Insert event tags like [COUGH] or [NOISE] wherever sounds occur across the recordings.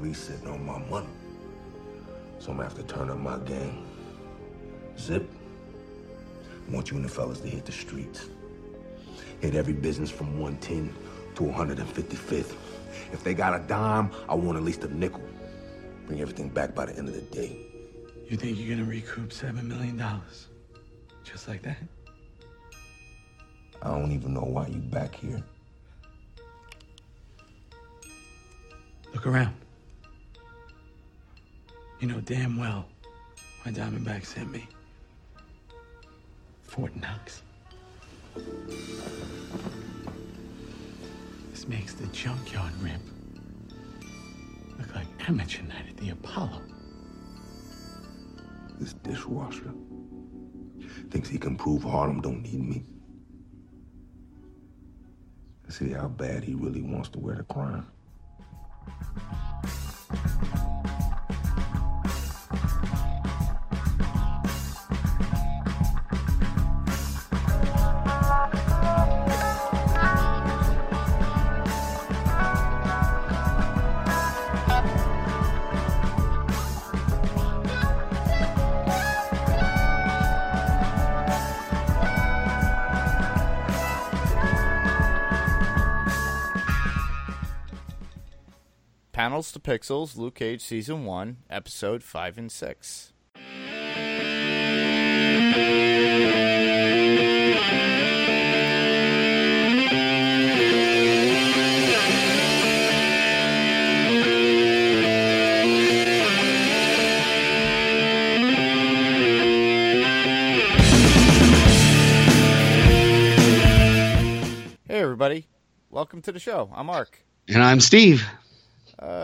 me sitting on my money. So I'm gonna have to turn up my game. Zip, I want you and the fellas to hit the streets. Hit every business from 110 to 155th. If they got a dime, I want at least a nickel. Bring everything back by the end of the day. You think you're gonna recoup seven million dollars? Just like that? I don't even know why you back here. Look around. You know damn well why Diamondback sent me. Fort Knox. This makes the junkyard rip look like amateur night at the Apollo. This dishwasher thinks he can prove Harlem don't need me. See how bad he really wants to wear the crown. Panels to Pixels, Luke Cage Season 1, Episode 5 and 6. Hey, everybody. Welcome to the show. I'm Mark. And I'm Steve.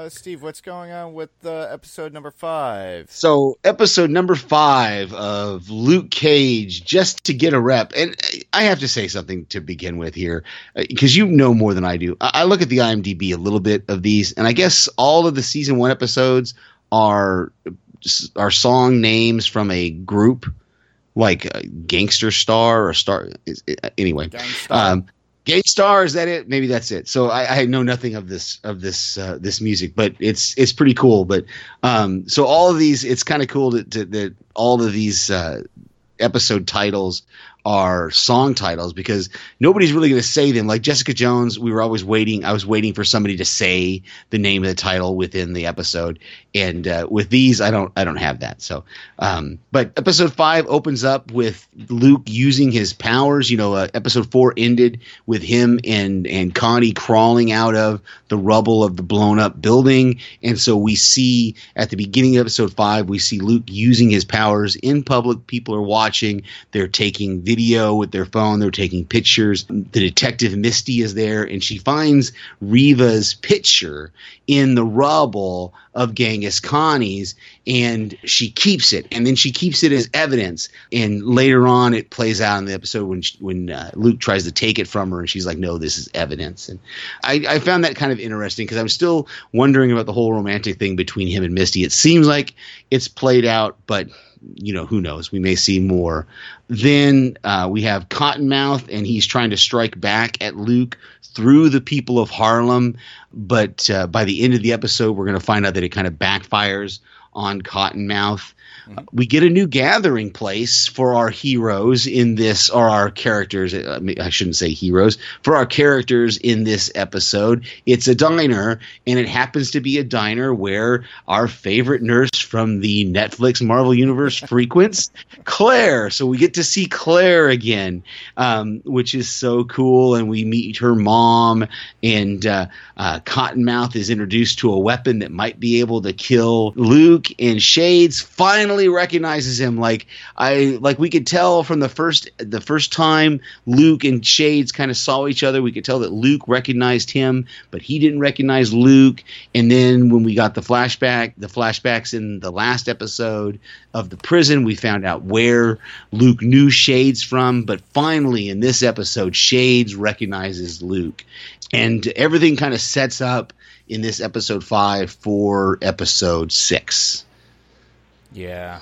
Uh, Steve, what's going on with uh, episode number five? So, episode number five of Luke Cage, just to get a rep. And I have to say something to begin with here, because you know more than I do. I, I look at the IMDb a little bit of these, and I guess all of the season one episodes are are song names from a group like uh, Gangster Star or Star. Anyway, um, Gang Starr is that it? Maybe that's it. So I, I know nothing of this of this uh, this music, but it's it's pretty cool. But um, so all of these, it's kind of cool that that all of these uh, episode titles are song titles because nobody's really going to say them. Like Jessica Jones, we were always waiting. I was waiting for somebody to say the name of the title within the episode, and uh, with these, I don't. I don't have that. So, um, but episode five opens up with Luke using his powers. You know, uh, episode four ended with him and and Connie crawling out of the rubble of the blown up building, and so we see at the beginning of episode five, we see Luke using his powers in public. People are watching. They're taking video with their phone. They're taking pictures. The detective Misty is there, and she finds Reva's picture in the rubble of Genghis Connie's, and she keeps it, and then she keeps it as evidence. And later on, it plays out in the episode when she, when uh, Luke tries to take it from her, and she's like, "No, this is evidence." And I, I found that kind of interesting because I'm still wondering about the whole romantic thing between him and Misty. It seems like it's played out, but you know, who knows? We may see more. Then uh, we have Cottonmouth, and he's trying to strike back at Luke through the people of Harlem. But uh, by the end of the episode, we're going to find out that it kind of backfires on Cottonmouth. Mm-hmm. we get a new gathering place for our heroes in this, or our characters. Uh, I shouldn't say heroes for our characters in this episode. It's a diner, and it happens to be a diner where our favorite nurse from the Netflix Marvel Universe [LAUGHS] frequents, Claire. So we get to see Claire again, um, which is so cool. And we meet her mom, and uh, uh, Cottonmouth is introduced to a weapon that might be able to kill Luke. And Shades finally recognizes him. Like I, like we could tell from the first the first time Luke and Shades kind of saw each other, we could tell that Luke recognized him, but he didn't recognize Luke. And then when we got the flashback, the flashbacks in the last episode of the prison, we found out where Luke knew Shades from. But finally, in this episode, Shades recognizes Luke, and everything kind of sets up in this episode five for episode six. Yeah.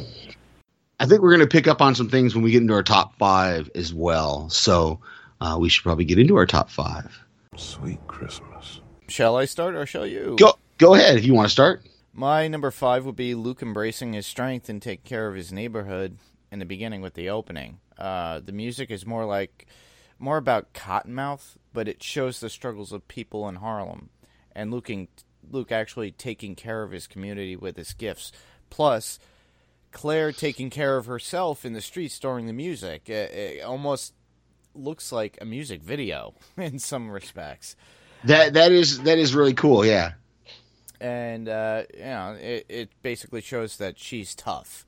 I think we're going to pick up on some things when we get into our top five as well. So uh, we should probably get into our top five. Sweet Christmas. Shall I start or shall you? Go, go ahead if you want to start. My number five would be Luke embracing his strength and taking care of his neighborhood in the beginning with the opening. Uh, the music is more like more about Cottonmouth, but it shows the struggles of people in Harlem and Luke, Luke actually taking care of his community with his gifts. Plus, Claire taking care of herself in the streets during the music. It, it almost looks like a music video [LAUGHS] in some respects. That that is that is really cool. Yeah and uh, you know, it, it basically shows that she's tough.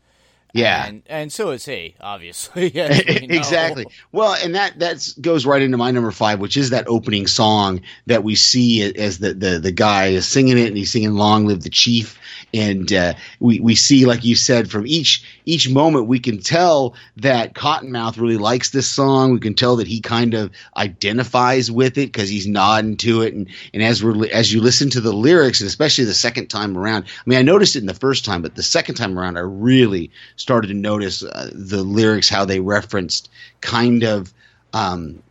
Yeah, and, and so is he, obviously. [LAUGHS] [LAUGHS] exactly. Well, and that that goes right into my number five, which is that opening song that we see as the the the guy is singing it, and he's singing "Long Live the Chief," and uh, we we see, like you said, from each each moment, we can tell that Cottonmouth really likes this song. We can tell that he kind of identifies with it because he's nodding to it, and and as we as you listen to the lyrics, and especially the second time around, I mean, I noticed it in the first time, but the second time around, I really started to notice uh, the lyrics how they referenced kind of. Um,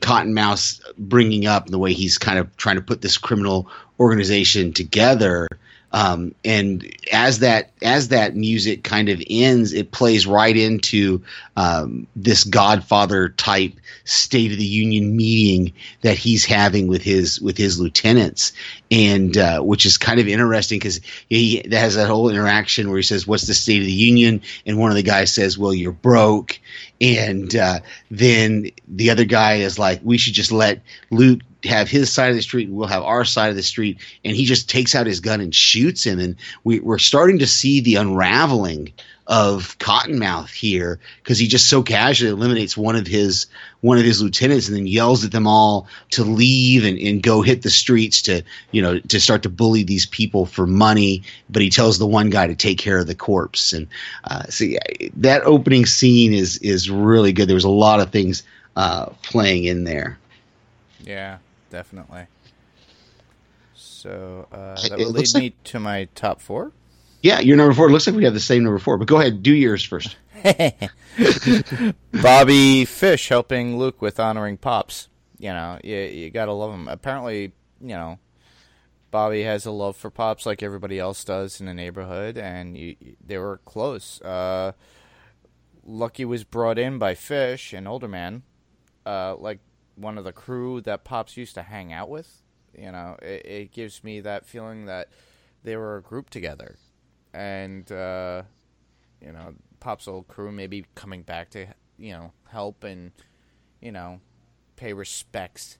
Cottonmouth bringing up the way he's kind of trying to put this criminal organization together um, and as that as that music kind of ends, it plays right into um, this Godfather type State of the Union meeting that he's having with his with his lieutenants, and uh, which is kind of interesting because he has that whole interaction where he says, "What's the State of the Union?" and one of the guys says, "Well, you're broke," and uh, then the other guy is like, "We should just let Luke." Have his side of the street and we'll have our side of the street. And he just takes out his gun and shoots him. And we, we're starting to see the unraveling of Cottonmouth here because he just so casually eliminates one of his one of his lieutenants and then yells at them all to leave and, and go hit the streets to you know to start to bully these people for money. But he tells the one guy to take care of the corpse. And uh, see that opening scene is is really good. There was a lot of things uh, playing in there. Yeah definitely. So uh, that would lead like, me to my top four. Yeah, your number four. It looks like we have the same number four, but go ahead, do yours first. [LAUGHS] [LAUGHS] Bobby Fish helping Luke with honoring Pops. You know, you, you gotta love him. Apparently, you know, Bobby has a love for Pops like everybody else does in the neighborhood, and you, they were close. Uh, Lucky was brought in by Fish, an older man, uh, like one of the crew that Pops used to hang out with. You know, it, it gives me that feeling that they were a group together, and uh, you know, Pop's old crew maybe coming back to you know help and you know pay respects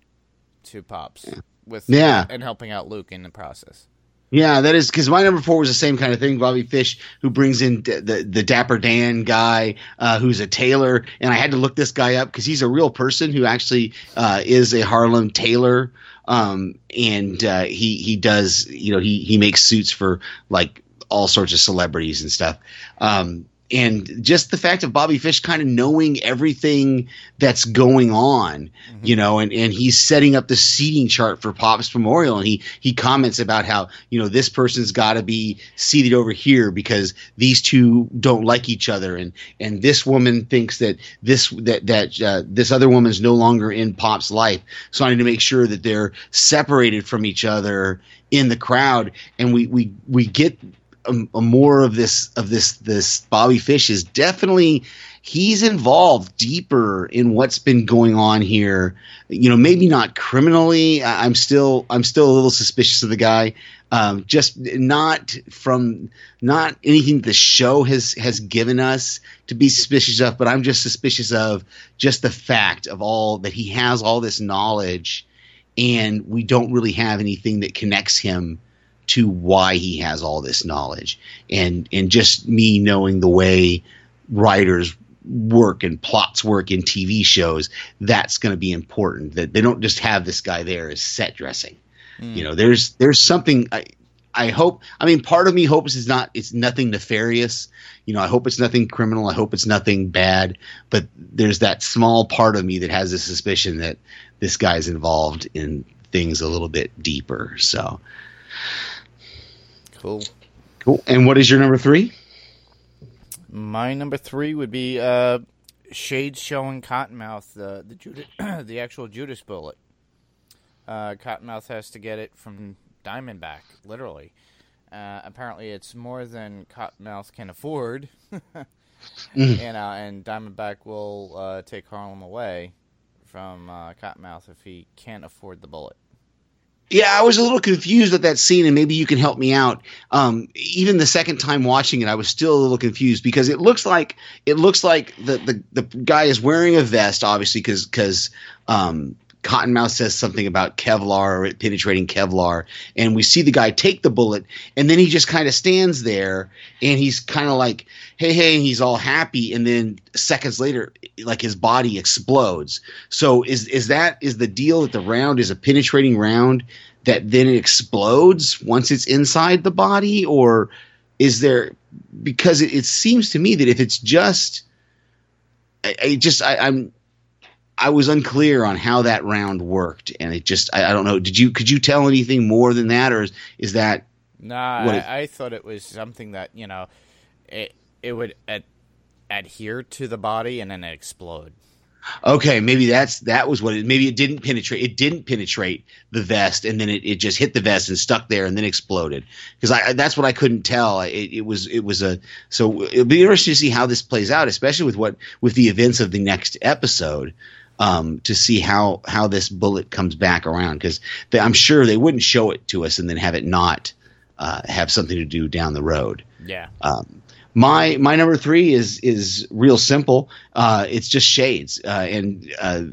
to Pops with yeah and helping out Luke in the process. Yeah, that is because my number four was the same kind of thing. Bobby Fish, who brings in d- the the Dapper Dan guy, uh, who's a tailor, and I had to look this guy up because he's a real person who actually uh, is a Harlem tailor, um, and uh, he he does you know he he makes suits for like all sorts of celebrities and stuff. Um, and just the fact of Bobby Fish kind of knowing everything that's going on, mm-hmm. you know, and, and he's setting up the seating chart for Pop's Memorial, and he he comments about how you know this person's got to be seated over here because these two don't like each other, and and this woman thinks that this that that uh, this other woman's no longer in Pop's life, so I need to make sure that they're separated from each other in the crowd, and we we we get a, a more of this of this this Bobby Fish is definitely he's involved deeper in what's been going on here. You know, maybe not criminally. I'm still I'm still a little suspicious of the guy. Um, just not from not anything the show has has given us to be suspicious of, but I'm just suspicious of just the fact of all that he has all this knowledge, and we don't really have anything that connects him to why he has all this knowledge. And and just me knowing the way writers work and plots work in TV shows that's going to be important. That they don't just have this guy there as set dressing. Mm. you know there's there's something I, I hope I mean part of me hopes it's not it's nothing nefarious. You know I hope it's nothing criminal. I hope it's nothing bad. But there's that small part of me that has a suspicion that this guy's involved in things a little bit deeper. So Cool. Cool. And what is your number three? My number three would be uh, Shades showing Cottonmouth the the Judas, [CLEARS THROAT] the actual Judas bullet. Uh, Cottonmouth has to get it from Diamondback, literally. Uh, apparently, it's more than Cottonmouth can afford. [LAUGHS] Mm. You know, and Diamondback will uh, take Harlem away from uh, Cottonmouth if he can't afford the bullet. Yeah, I was a little confused with that scene, and maybe you can help me out. Um, even the second time watching it, I was still a little confused because it looks like it looks like the the, the guy is wearing a vest, obviously, because because um, Cottonmouth says something about Kevlar or it penetrating Kevlar, and we see the guy take the bullet, and then he just kind of stands there, and he's kind of like, "Hey, hey," he's all happy, and then seconds later, like his body explodes. So is is that is the deal that the round is a penetrating round that then it explodes once it's inside the body, or is there because it, it seems to me that if it's just I, I just I, I'm I was unclear on how that round worked, and it just I, I don't know. Did you could you tell anything more than that, or is, is that Nah, I, it- I thought it was something that you know, it it would ad- adhere to the body and then explode. okay? Maybe that's that was what it. Maybe it didn't penetrate. It didn't penetrate the vest, and then it, it just hit the vest and stuck there, and then exploded. Because I that's what I couldn't tell. It, it was it was a so it'll be interesting to see how this plays out, especially with what with the events of the next episode. Um, to see how how this bullet comes back around because I'm sure they wouldn't show it to us and then have it not uh, have something to do down the road. Yeah. Um, my my number three is is real simple. Uh, it's just shades, uh, and uh,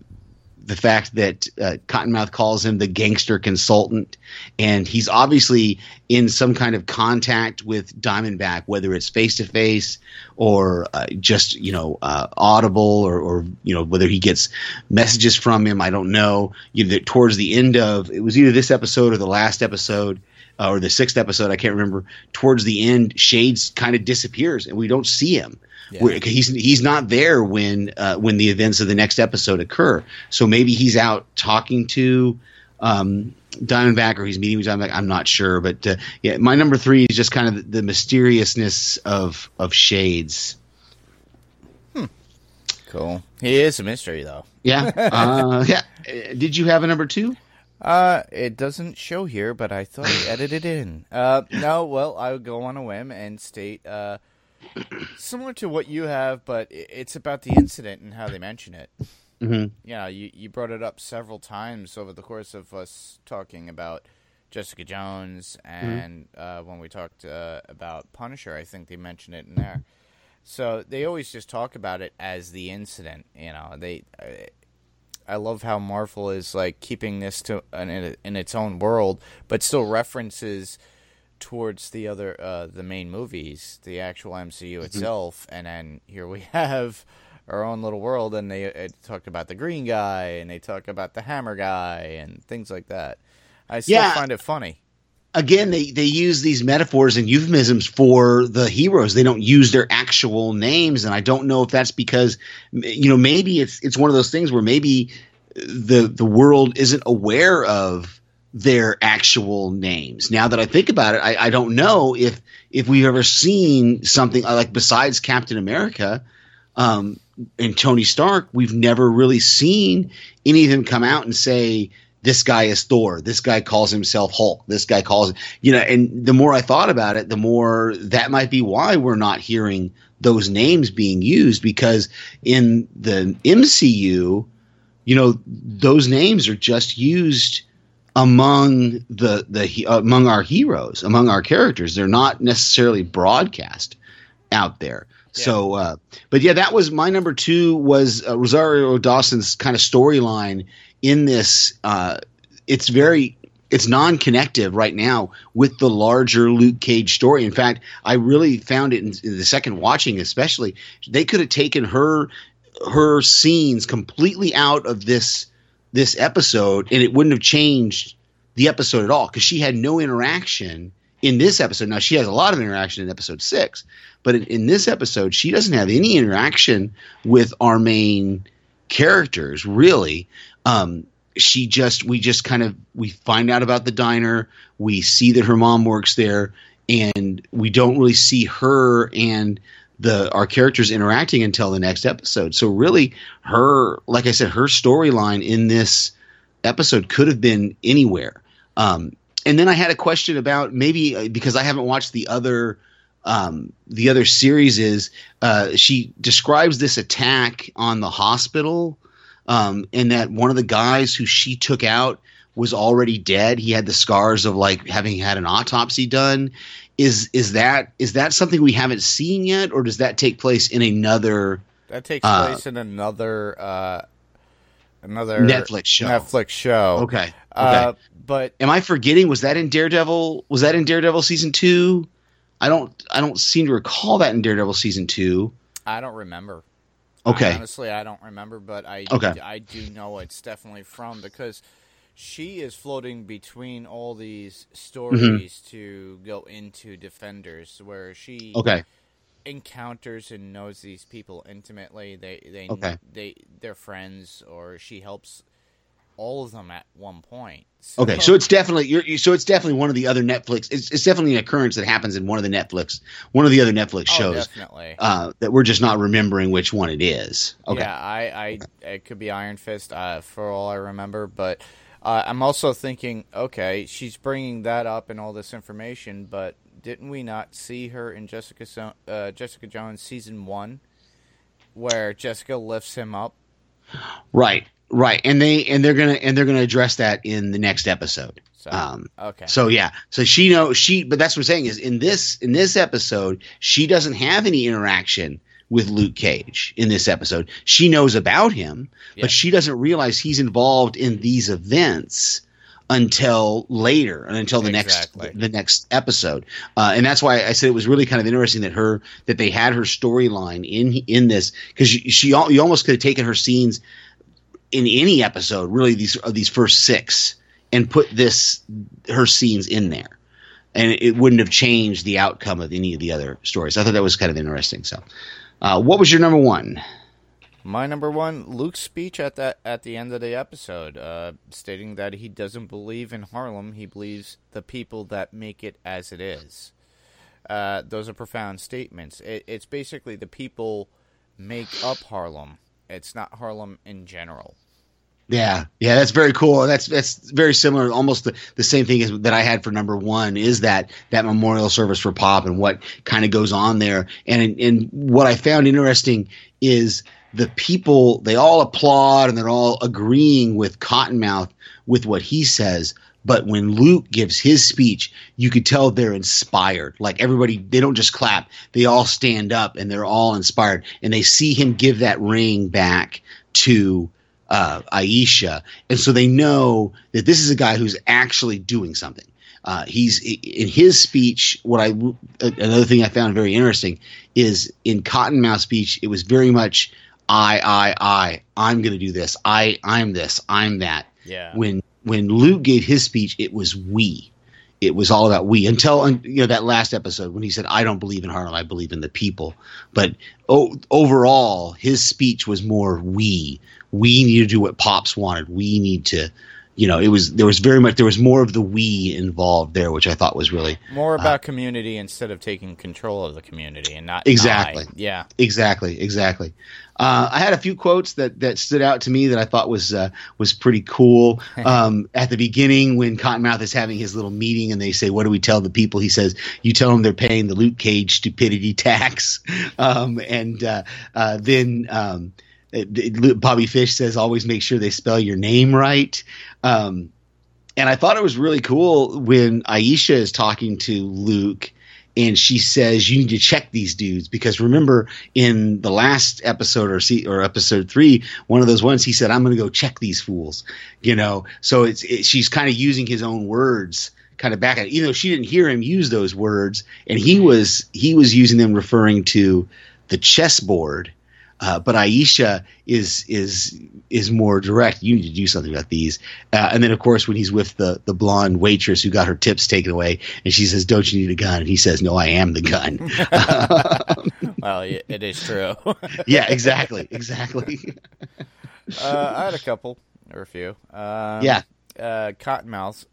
the fact that uh, Cottonmouth calls him the gangster consultant, and he's obviously in some kind of contact with Diamondback, whether it's face to face or uh, just you know uh, audible, or, or you know whether he gets messages from him. I don't know. You know, towards the end of it was either this episode or the last episode uh, or the sixth episode, I can't remember. Towards the end, Shades kind of disappears, and we don't see him. Yeah. He's he's not there when uh, when the events of the next episode occur. So maybe he's out talking to um, Diamondback, or he's meeting with Diamondback. I'm not sure, but uh, yeah, my number three is just kind of the, the mysteriousness of of Shades. Cool. He is a mystery though. Yeah, [LAUGHS] uh, yeah. Uh, Did you have a number two? Uh, it doesn't show here, but I thought he edited in. Uh, no, well, I would go on a whim and state, uh, similar to what you have, but it's about the incident and how they mention it. Mhm. You you, you brought it up several times over the course of us talking about Jessica Jones, and uh, when we talked uh, about Punisher, I think they mentioned it in there. So they always just talk about it as the incident. You know, they. Uh, I love how Marvel is like keeping this to in, in its own world, but still references towards the other uh, the main movies, the actual MCU itself, and then here we [LAUGHS] have our own little world, and they uh, talk about the Green Guy, and they talk about the Hammer Guy, and things like that. I still Yeah. find it funny. again they they use these metaphors and euphemisms for the heroes they don't use their actual names and i don't know if that's because you know maybe it's it's one of those things where maybe the the world isn't aware of their actual names now that i think about it i, I don't know if if we've ever seen something uh, like besides captain america um, and Tony Stark, we've never really seen any of them come out and say, this guy is Thor. This guy calls himself Hulk. This guy calls, you know, and the more I thought about it, the more that might be why we're not hearing those names being used because in the MCU, you know, those names are just used among the the among our heroes, among our characters. They're not necessarily broadcast out there. So, uh, but yeah, that was my number two was uh, Rosario Dawson's kind of storyline in this. Uh, it's very it's non-connective right now with the larger Luke Cage story. In fact, I really found it in, in the second watching, especially they could have taken her her scenes completely out of this this episode, and it wouldn't have changed the episode at all because she had no interaction in this episode. Now she has a lot of interaction in episode six, but in, in this episode, she doesn't have any interaction with our main characters really. Um, she just we just kind of we find out about the diner, we see that her mom works there, and we don't really see her and the our characters interacting until the next episode. So really, her like I said, her storyline in this episode could have been anywhere. Um, and then I had a question about maybe uh, because I haven't watched the other um, the other series is uh, she describes this attack on the hospital um, and that one of the guys who she took out was already dead. He had the scars of like having had an autopsy done. Is is that is that something we haven't seen yet, or does that take place in another? That takes Uh, place in another uh, another Netflix show. Netflix show. Okay. Okay. Uh, but Am I forgetting? Was that in Daredevil? Was that in Daredevil season two? I don't. I don't seem to recall that in Daredevil season two. I don't remember. Okay. honestly, I don't remember, but I Okay. I do know it's definitely from because she is floating between all these stories to go into Defenders, where she Okay. encounters and knows these people intimately. They they Okay. they they're friends, or she helps all of them at one point. Okay, so it's definitely you're, you so it's definitely one of the other Netflix. It's, it's definitely an occurrence that happens in one of the Netflix, one of the other Netflix oh, shows definitely. uh, that we're just not remembering which one it is. Okay, Yeah, I, I, it could be Iron Fist uh, for all I remember, but uh, I'm also thinking, okay, she's bringing that up and all this information, but didn't we not see her in Jessica so- uh, Jessica Jones season one, where Jessica lifts him up? right, right, and they and they're gonna and they're gonna address that in the next episode. So, Um, okay, So yeah, so she knows she, but that's what I'm saying is in this in this episode she doesn't have any interaction with Luke Cage in this episode. She knows about him, Yeah. but she doesn't realize he's involved in these events until later and until the Exactly. next the next episode. Uh, and that's why I said it was really kind of interesting that her that they had her storyline in in this because she, she you almost could have taken her scenes in any episode really these of these first six and put this her scenes in there and it wouldn't have changed the outcome of any of the other stories i thought that was kind of interesting so uh, what was your number one my number one, Luke's speech at that at the end of the episode, uh, stating that he doesn't believe in Harlem, he believes the people that make it as it is. Uh, those are profound statements. It, it's basically the people make up Harlem. It's not Harlem in general. Yeah yeah that's very cool. That's that's very similar almost the, the same thing as that i had for number one is that that memorial service for pop and what kind of goes on there. And and what i found interesting is the people they all applaud and they're all agreeing with cottonmouth with what he says. But when luke gives his speech you could tell they're inspired. Like everybody they don't just clap. They all stand up and they're all inspired. And they see him give that ring back to uh, aisha and so they know that this is a guy who's actually doing something uh, he's in his speech. What I another thing I found very interesting is in Cottonmouth's speech. It was very much I, I, I. I'm going to do this. I, I'm this. I'm that. Yeah. When when Luke gave his speech, it was we. It was all about we until you know that last episode when he said, "I don't believe in Harlem. I believe in the people." But o- overall, his speech was more we. We need to do what Pops wanted. We need to you know, it was there was very much there was more of the we involved there, which I thought was really More about uh, community instead of taking control of the community and not Exactly. I. Yeah. exactly exactly. Uh, I had a few quotes that that stood out to me that I thought was uh, was pretty cool. [LAUGHS] Um, at the beginning, when Cottonmouth is having his little meeting, and they say, "What do we tell the people?" He says, "You tell them they're paying the Luke Cage stupidity [LAUGHS] tax." Um, and uh, uh, then um, Bobby Fish says, "Always make sure they spell your name right." Um, and I thought it was really cool when Aisha is talking to Luke and she says you need to check these dudes. Because remember in the last episode or see or episode three one of those ones he said i'm going to go check these fools you know? So it's it, she's kind of using his own words kind of back at even though she didn't hear him use those words and he was he was using them referring to the chessboard uh, but Aisha is is is more direct. You need to do something about these. Uh, and then, of course, when he's with the the blonde waitress who got her tips taken away, and she says, "Don't you need a gun?" and he says, "No, I am the gun." [LAUGHS] Well, it is true. [LAUGHS] yeah, exactly, exactly. [LAUGHS] uh, I had a couple or a few. Um, Yeah. Uh, Cottonmouth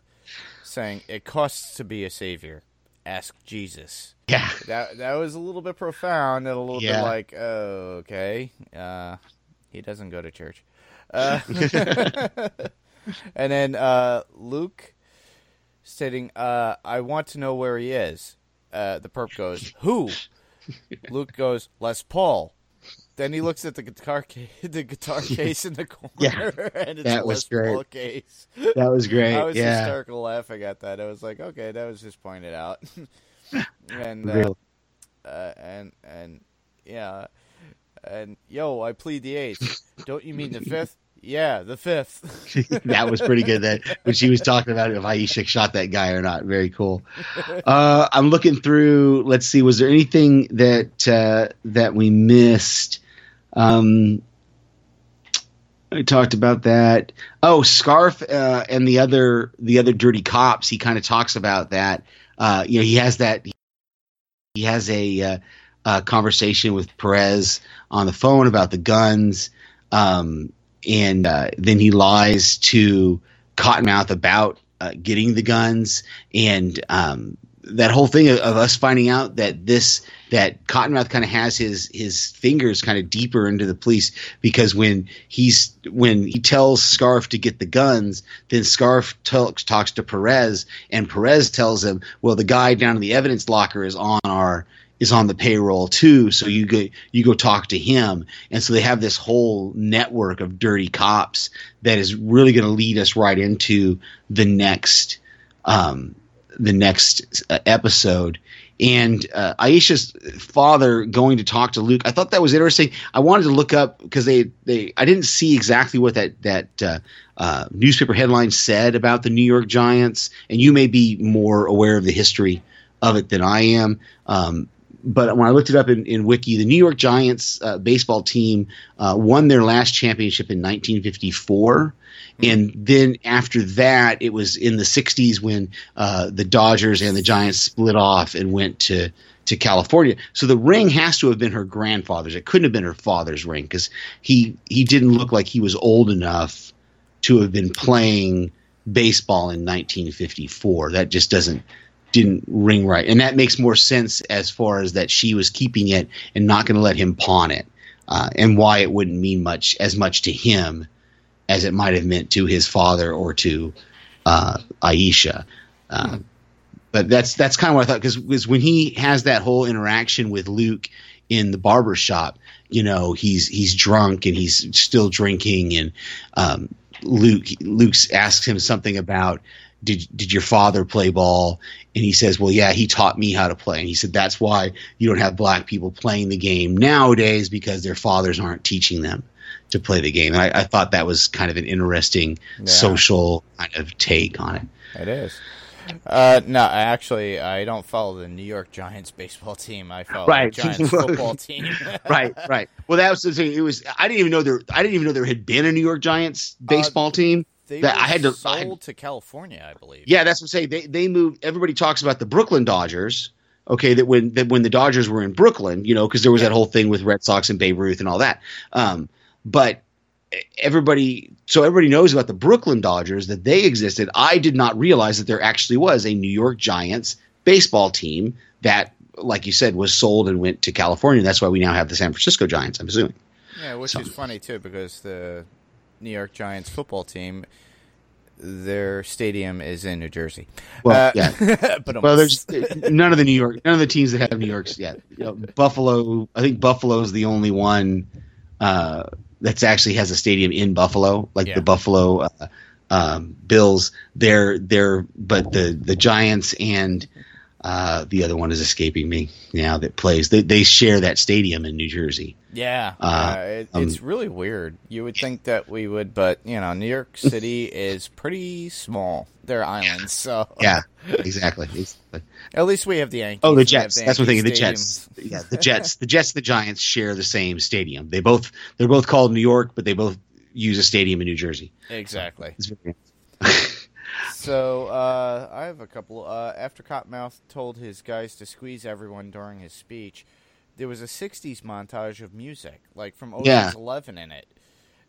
saying it costs to be a savior. Ask Jesus. yeah, That that was a little bit profound and a little Yeah. bit like, oh, okay. Uh, he doesn't go to church. Uh, [LAUGHS] [LAUGHS] and then uh, Luke stating, uh, "I want to know where he is." Uh, the perp goes, "Who?" [LAUGHS] Luke goes, "Les Paul." Then he looks at the guitar case, [LAUGHS] the guitar case in the corner, Yeah, [LAUGHS] and it's that a was great. case. That was [LAUGHS] great. I was yeah. hysterical laughing at that. I was like, okay, that was just pointed out. and uh, uh, and and yeah, and yo, I plead the eighth. Don't you mean the fifth? Yeah, the fifth. that was pretty good. That when she was talking about if Aisha shot that guy or not. Very cool. Uh, I'm looking through. Let's see. Was there anything that uh, that we missed? Um, I talked about that. Oh, Scarfe uh, and the other the other dirty cops. He kind of talks about that. Uh, you know, he has that. He has a, uh, uh conversation with Perez on the phone about the guns. Um, and uh, then he lies to Cottonmouth about uh, getting the guns, and um, that whole thing of, of us finding out that this that Cottonmouth kind of has his his fingers kind of deeper into the police because when he's when he tells Scarfe to get the guns, then Scarfe talks talks to Perez, and Perez tells him, "Well, the guy down in the evidence locker is on our." is on the payroll too. So you go you go talk to him, and so they have this whole network of dirty cops that is really going to lead us right into the next um, the next uh, episode. And uh, Aisha's father going to talk to Luke. I thought that was interesting. I wanted to look up because they, they I didn't see exactly what that that uh, uh, newspaper headline said about the New York Giants, and you may be more aware of the history of it than I am. Um, but when I looked it up in, in Wiki, the New York Giants uh, baseball team uh, won their last championship in 1954. And then after that, it was in the 60s when uh, the Dodgers and the Giants split off and went to, to California. So the ring has to have been her grandfather's. It couldn't have been her father's ring because he, he didn't look like he was old enough to have been playing baseball in 1954. That just doesn't didn't ring right, and that makes more sense as far as that she was keeping it and not going to let him pawn it, uh, and why it wouldn't mean much as much to him as it might have meant to his father or to uh, Aisha. Uh, But that's that's kind of what I thought because when he has that whole interaction with Luke in the barber shop, you know, he's he's drunk and he's still drinking, and um, Luke Luke's asks him something about did did your father play ball? And he says, well, yeah, he taught me how to play. And he said that's why you don't have black people playing the game nowadays because their fathers aren't teaching them to play the game. And I, I thought that was kind of an interesting Yeah. social kind of take on it. It is. Uh, no, I actually I don't follow the New York Giants baseball team. I follow Right. the Giants [LAUGHS] football team. [LAUGHS] right, right. Well, that was the thing. It was. I didn't even know there. I didn't even know there had been a New York Giants baseball team. They That were I had to- sold I had- to California, I believe. Yeah, that's what I'm saying. They they moved. Everybody talks about the Brooklyn Dodgers. Okay, that when that when the Dodgers were in Brooklyn, you know, because there was that whole thing with Red Sox and Babe Ruth and all that. Um, but everybody, so everybody knows about the Brooklyn Dodgers that they existed. I did not realize that there actually was a New York Giants baseball team that, like you said, was sold and went to California. That's why we now have the San Francisco Giants. I'm assuming. Yeah, which So- is funny too because the New York Giants football team, their stadium is in New Jersey. Well, Uh, yeah. [LAUGHS] but Well, there's [LAUGHS] none of the New York, none of the teams that have New York's yet. You know, Buffalo, I think Buffalo is the only one uh, that's actually has a stadium in Buffalo, like Yeah. the Buffalo uh, um, Bills. They're they're, but the the Giants and uh, the other one is escaping me now that plays. They they share that stadium in New Jersey. Yeah, Uh, yeah, it, um, it's really weird. You would think that we would, but you know, New York [LAUGHS] City is pretty small. They're islands, so Yeah, [LAUGHS] exactly. exactly. at least we have the Yankees. Oh, the Jets. That's what I'm thinking. The Jets. Yeah, the Jets. The Jets and the Giants share the same stadium. They both they're both called New York, but they both use a stadium in New Jersey. Exactly. It's very [LAUGHS] So uh, I have a couple. Uh, after Cottonmouth told his guys to squeeze everyone during his speech, there was a '60s montage of music, like from Ocean's Yeah. Eleven, in it.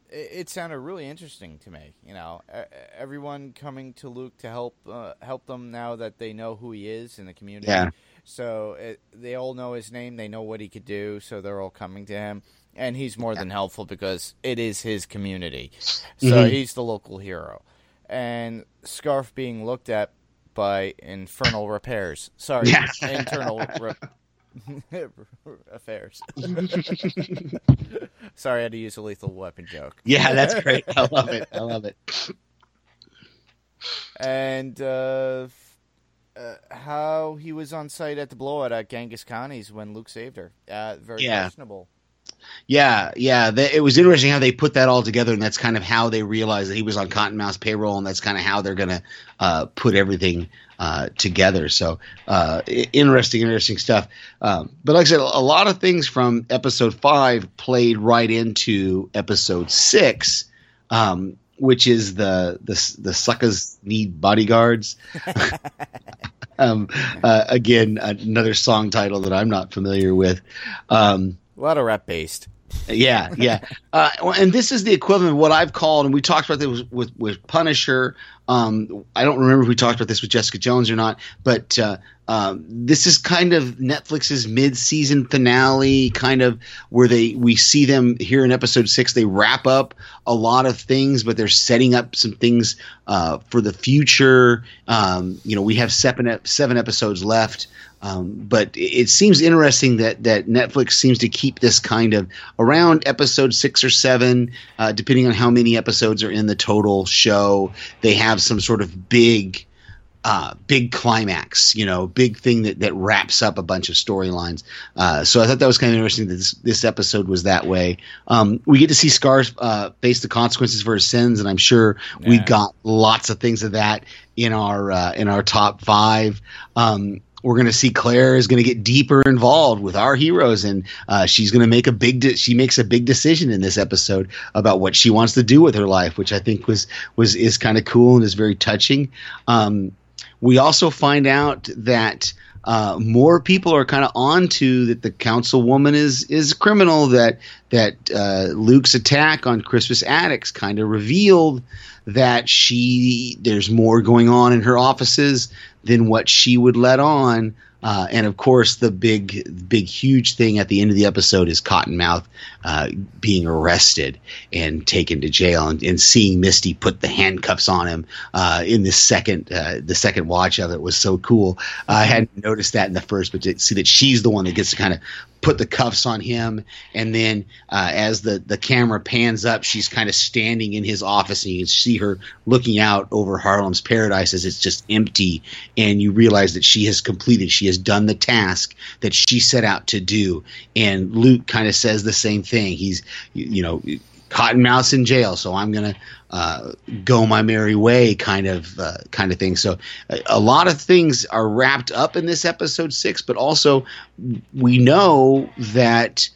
It, it sounded really interesting to me. You know, everyone coming to Luke to help uh, help them now that they know who he is in the community. Yeah. So it, they all know his name. They know what he could do. So they're all coming to him, and he's more than helpful because it is his community. So Mhm. he's the local hero, and Scarfe being looked at by infernal repairs. Sorry, Yeah. internal [LAUGHS] re- [LAUGHS] affairs. [LAUGHS] Sorry, I had to use a lethal weapon joke. Yeah, that's great. I love it. I love it. and uh, uh, how he was on site at the blowout at Genghis Khan's when Luke saved her. Uh, very Yeah. questionable. Yeah, yeah. They, it was interesting how they put that all together, and that's kind of how they realized that he was on Cottonmouth's payroll, and that's kind of how they're going to uh, put everything uh, together. So uh, interesting, interesting stuff. Um, but like I said, a lot of things from episode five played right into episode six, um, which is the the the suckers need bodyguards. [LAUGHS] [LAUGHS] um, uh, again, another song title that I'm not familiar with. Um, A lot of rap based. yeah, yeah. [LAUGHS] Uh, and this is the equivalent of what I've called, and we talked about this with, with, with Punisher. Um, I don't remember if we talked about this with Jessica Jones or not, but uh, um, this is kind of Netflix's mid-season finale, kind of where they we see them here in episode six. They wrap up a lot of things, but they're setting up some things uh, for the future. Um, you know, we have seven seven episodes left. Um, but it seems interesting that that Netflix seems to keep this kind of around episode six or seven, uh, depending on how many episodes are in the total show. They have some sort of big, uh, big climax, you know, big thing that that wraps up a bunch of storylines. Uh, so I thought that was kind of interesting that this this episode was that way. Um, we get to see Scar uh, face the consequences for his sins, and I'm sure we Yeah. got lots of things of that in our uh, in our top five. Um, we're going to see Claire is going to get deeper involved with our heroes, and uh, she's going to make a big. De- she makes a big decision in this episode about what she wants to do with her life, which I think was was is kind of cool and is very touching. Um, we also find out that uh, more people are kind of onto that the councilwoman is is criminal. That that uh, Luke's attack on Crispus Attucks kind of revealed that she there's more going on in her offices than what she would let on. Uh, and of course, the big, big, huge thing at the end of the episode is Cottonmouth uh, being arrested and taken to jail, and, and seeing Misty put the handcuffs on him uh, in the second, uh, the second watch of it was so cool. I hadn't noticed that in the first, but to see that she's the one that gets to kind of put the cuffs on him, and then uh, as the the camera pans up, she's kind of standing in his office, and you can see her looking out over Harlem's paradise as it's just empty, and you realize that she has completed, she has done the task that she set out to do. And Luke kind of says the same thing. He's, you know. Cottonmouth's in jail, so I'm gonna uh, go my merry way, kind of uh, kind of thing. So a, a lot of things are wrapped up in this episode six, but also we know that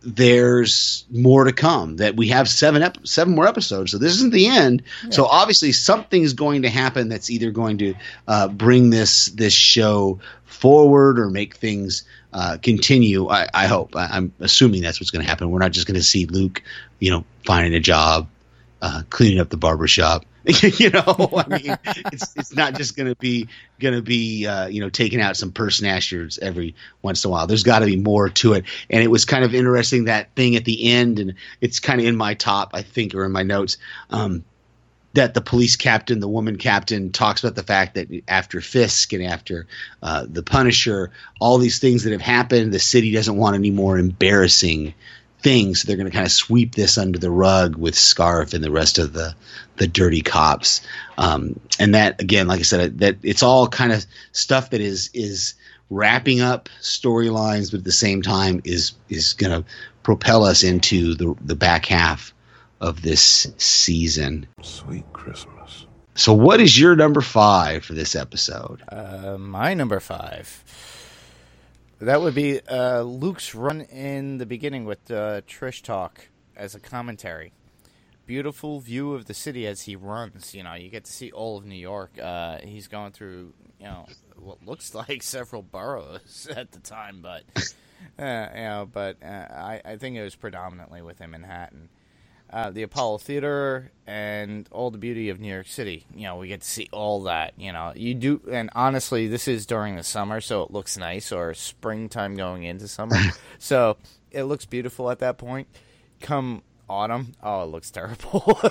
there's more to come. That we have seven ep- seven more episodes, so this isn't the end. So obviously something's going to happen that's either going to uh, bring this this show forward or make things uh, continue. I, I hope. I, I'm assuming that's what's going to happen. We're not just going to see Luke, you know, finding a job, uh, cleaning up the barbershop. [LAUGHS] you know, I mean, it's it's not just to be to be uh, you know taking out some purse snatchers every once in a while. There's got to be more to it. And it was kind of interesting that thing at the end, and it's kind of in my top, I think, or in my notes. Um, that the police captain, the woman captain, talks about the fact that after Fisk and after uh, the Punisher, all these things that have happened, the city doesn't want any more embarrassing things. So they're going to kind of sweep this under the rug with Scarfe and the rest of the the dirty cops. Um, and that again, like I said, that it's all kind of stuff that is is wrapping up storylines, but at the same time is is going to propel us into the the back half of this season. Sweet Christmas. So, what is your number five for this episode? Uh, my number five. That would be uh, Luke's run in the beginning with uh, Trish talk as a commentary. Beautiful view of the city as he runs. You know, you get to see all of New York. Uh, he's going through, you know, what looks [LAUGHS] like several boroughs [LAUGHS] at the time, but uh, you know, but uh, I, I think it was predominantly within Manhattan. Uh, the Apollo Theater and all the beauty of New York City. You know, we get to see all that. You know, you do, and honestly, this is during the summer, so it looks nice, or springtime going into summer, [LAUGHS] so it looks beautiful at that point. Come autumn. Oh, it looks terrible. [LAUGHS]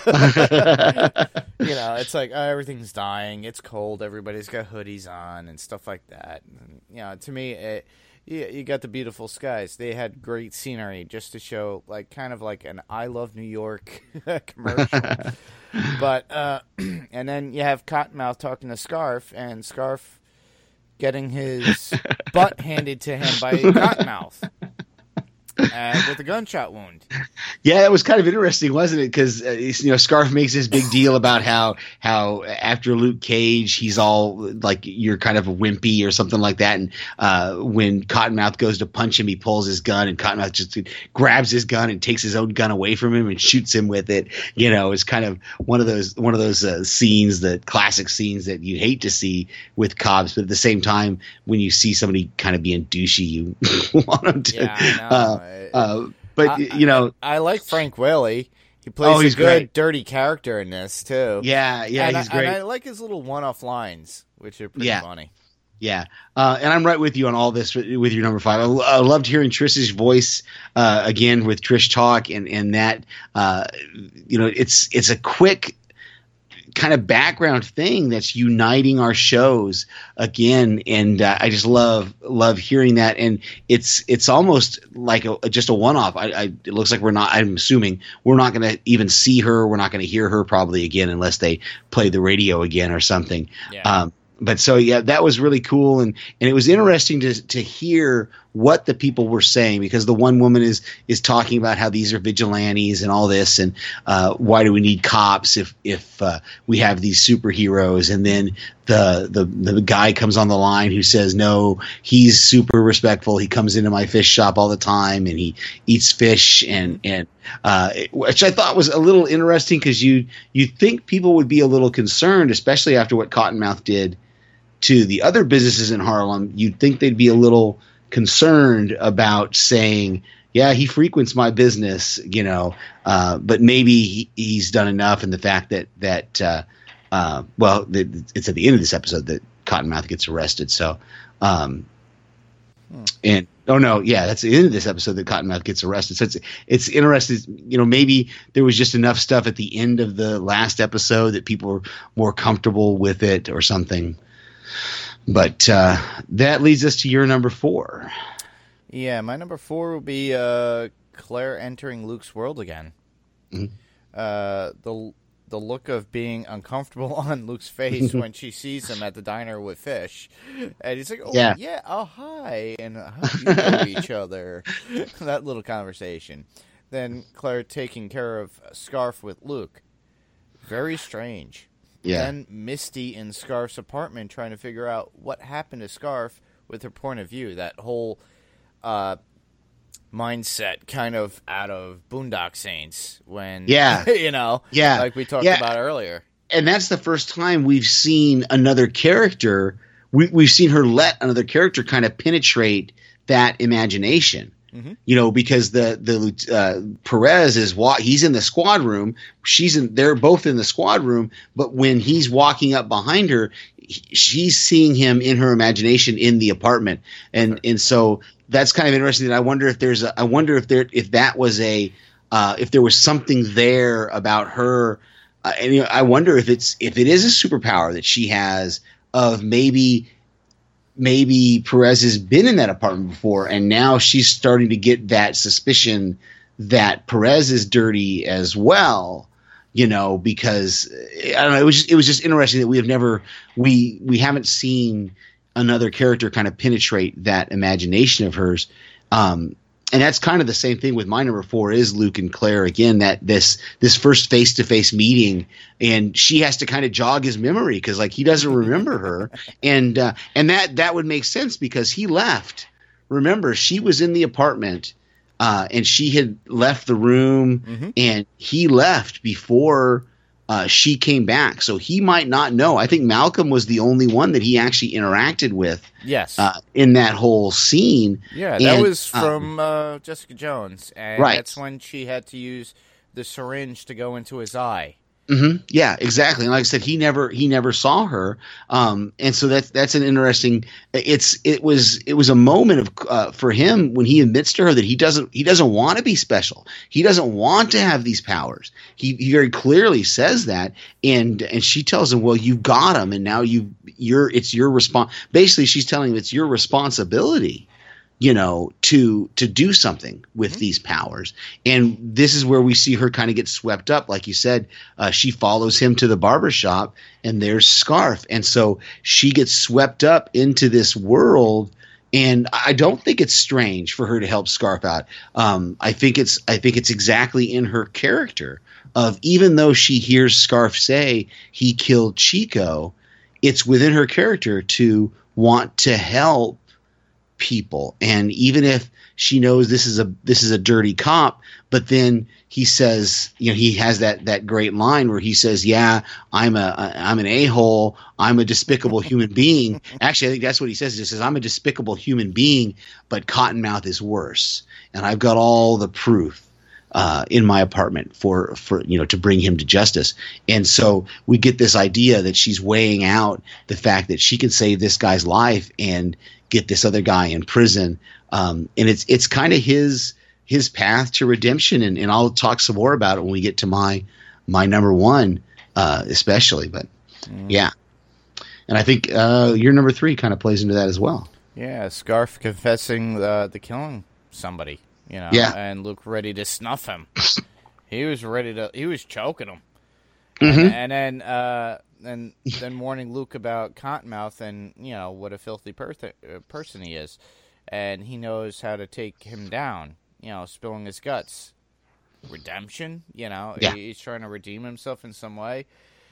you know, it's like oh, everything's dying. It's cold. Everybody's got hoodies on and stuff like that. And, you know, to me, it, you, you got the beautiful skies. They had great scenery just to show, like, kind of like an "I love New York" [LAUGHS] commercial. [LAUGHS] but uh, [CLEARS THROAT] and then you have Cottonmouth talking to Scarfe, and Scarfe getting his [LAUGHS] butt handed to him by Cottonmouth uh, with a gunshot wound. Yeah, that was kind of interesting, wasn't it? Because uh, you know, Scarfe makes this big deal about how how after Luke Cage, he's all like you're kind of a wimpy or something like that. And uh, when Cottonmouth goes to punch him, he pulls his gun, and Cottonmouth just grabs his gun and takes his own gun away from him and shoots him with it. You know, it's kind of one of those one of those uh, scenes, the classic scenes that you hate to see with cops, but at the same time, when you see somebody kind of being douchey, you [LAUGHS] want them to. Yeah, uh, uh, but I- you know, I, I like Frank Whaley. He plays Oh, a good, great. dirty character in this too. yeah, yeah, and he's I, great. And I like his little one-off lines, which are pretty Yeah. funny. Yeah, uh, and I'm right with you on all this with with your number five. I, I loved hearing Trish's voice uh, again with Trish talk, and and that uh, you know it's it's a quick kind of background thing that's uniting our shows again, and uh, I just love love hearing that. And it's it's almost like a, just a one off. I, I it looks like we're not. I'm assuming we're not going to even see her. We're not going to hear her probably again unless they play the radio again or something. Yeah. Um, but so yeah, that was really cool, and and it was interesting to to hear what the people were saying because the one woman is is talking about how these are vigilantes and all this, and uh, why do we need cops if if uh, we have these superheroes? And then the the the guy comes on the line who says no, he's super respectful. He comes into my fish shop all the time, and he eats fish, and and uh, which I thought was a little interesting because you you think people would be a little concerned, especially after what Cottonmouth did to the other businesses in Harlem, you'd think they'd be a little concerned about saying, "Yeah, he frequents my business," you know. Uh, but maybe he, he's done enough, and the fact that that uh, uh, well, the, it's at the end of this episode that Cottonmouth gets arrested. So, um, and oh no, yeah, that's the end of this episode that Cottonmouth gets arrested. So it's it's interesting. You know, maybe there was just enough stuff at the end of the last episode that people were more comfortable with it or something. But uh, that leads us to your number four. Yeah, my number four will be uh, Claire entering Luke's world again. Mhm. Uh, the the look of being uncomfortable [LAUGHS] on Luke's face when she sees him at the diner with fish, and he's like, "Oh Yeah. yeah, oh hi," and how do you know each other? [LAUGHS] that little conversation. Then Claire taking care of Scarfe with Luke. Very strange. Yeah. Then Misty in Scarfe's apartment trying to figure out what happened to Scarfe with her point of view. That whole uh, mindset kind of out of Boondock Saints when, Yeah. [LAUGHS] you know, Yeah. like we talked Yeah. about earlier. and that's the first time we've seen another character. We, we've seen her let another character kind of penetrate that imagination. Mhm. You know, because the the uh, Perez is wa- he's in the squad room. She's in. They're both in the squad room. But when he's walking up behind her, he- she's seeing him in her imagination in the apartment, and and so that's kind of interesting. That I wonder if there's a, I wonder if there if that was a uh, if there was something there about her uh, and you know, I wonder if it's if it is a superpower that she has of maybe maybe Perez has been in that apartment before and now she's starting to get that suspicion that Perez is dirty as well you know because I don't know it was just, it was just interesting that we have never we we haven't seen another character kind of penetrate that imagination of hers. Um and that's kind of the same thing with my number four is Luke and Claire. Again that this this first face to face meeting and she has to kind of jog his memory because like he doesn't remember her. [LAUGHS] And uh, and that that would make sense because he left. Remember she was in the apartment uh, and she had left the room Mhm. and he left before uh, she came back so he might not know I think Malcolm was the only one that he actually interacted with Yes. uh, in that whole scene yeah, that and, was um, from uh, Jessica Jones. And Right. that's when she had to use the syringe to go into his eye. Hmm Yeah, exactly. And like I said, he never he never saw her, um, and so that's that's an interesting. It's it was it was a moment of uh, for him when he admits to her that he doesn't he doesn't want to be special. He doesn't want to have these powers. He he very clearly says that, and and she tells him, "Well, you got him, and now you you're it's your response." Basically, she's telling him it's your responsibility you know to to do something with Mm-hmm. these powers. And this is where we see her kind of get swept up. Like you said uh, she follows him to the barber shop and there's Scarfe. And so she gets swept up into this world. And i don't think it's strange for her to help Scarfe out. Um, i think it's i think it's exactly in her character of even though she hears Scarfe say he killed chico it's within her character to want to help people. And even if she knows this is a this is a dirty cop but then he says you know he has that that great line where he says yeah i'm a i'm an a-hole. I'm a despicable human being. [LAUGHS] Actually i think that's what he says. He says i'm a despicable human being but cottonmouth is worse. And i've got all the proof uh, in my apartment for for you know to bring him to justice. And so we get this idea that she's weighing out the fact that she can save this guy's life and get this other guy in prison. Um, and it's it's kind of his his path to redemption. And, and I'll talk some more about it when we get to my my number one, uh, especially. But yeah. And I think uh, your number three kind of plays into that as well. Yeah, Scarfe confessing the the killing somebody, you know, Yeah. and Luke ready to snuff him. [LAUGHS] he was ready to. He was choking him, Mhm. and, and then uh, and then [LAUGHS] warning Luke about Cottonmouth and you know what a filthy per- uh, person he is, and he knows how to take him down. You know, spilling his guts. Redemption, you know, Yeah. he- he's trying to redeem himself in some way.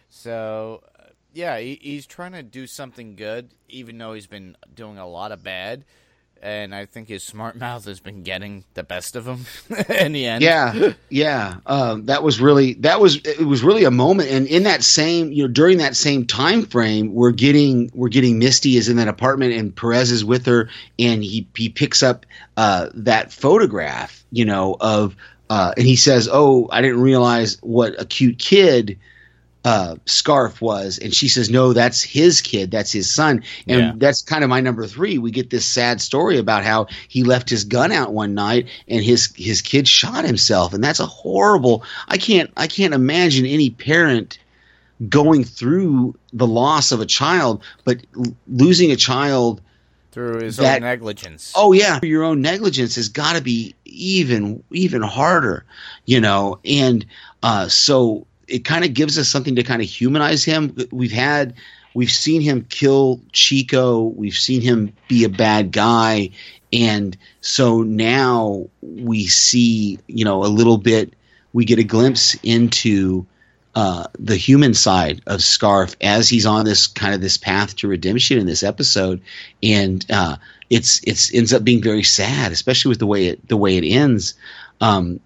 So, uh, yeah, he, he's trying to do something good, even though he's been doing a lot of bad. And I think his smart [LAUGHS] mouth has been getting the best of him [LAUGHS] in the end. Yeah, yeah. Um, that was really that was it was really a moment, and in that same you know during that same time frame, we're getting we're getting Misty is in that apartment, and Perez is with her, and he he picks up uh, that photograph, you know, of uh, and he says, "Oh, I didn't realize what a cute kid." Uh, Scarfe was, and she says, "No, that's his kid. That's his son." And Yeah. that's kind of my number three. We get this sad story about how he left his gun out one night, and his his kid shot himself, and that's a horrible. I can't I can't imagine any parent going through the loss of a child, but l- losing a child. Through his That- own negligence. Oh yeah, your own negligence has got to be even even harder, you know. And uh, so it kind of gives us something to kind of humanize him. We've had we've seen him kill Chico, we've seen him be a bad guy, and so now we see you know a little bit. We get a glimpse into uh, the human side of Scarfe as he's on this kind of this path to redemption in this episode, and uh, it's it's ends up being very sad, especially with the way it the way it ends. Um,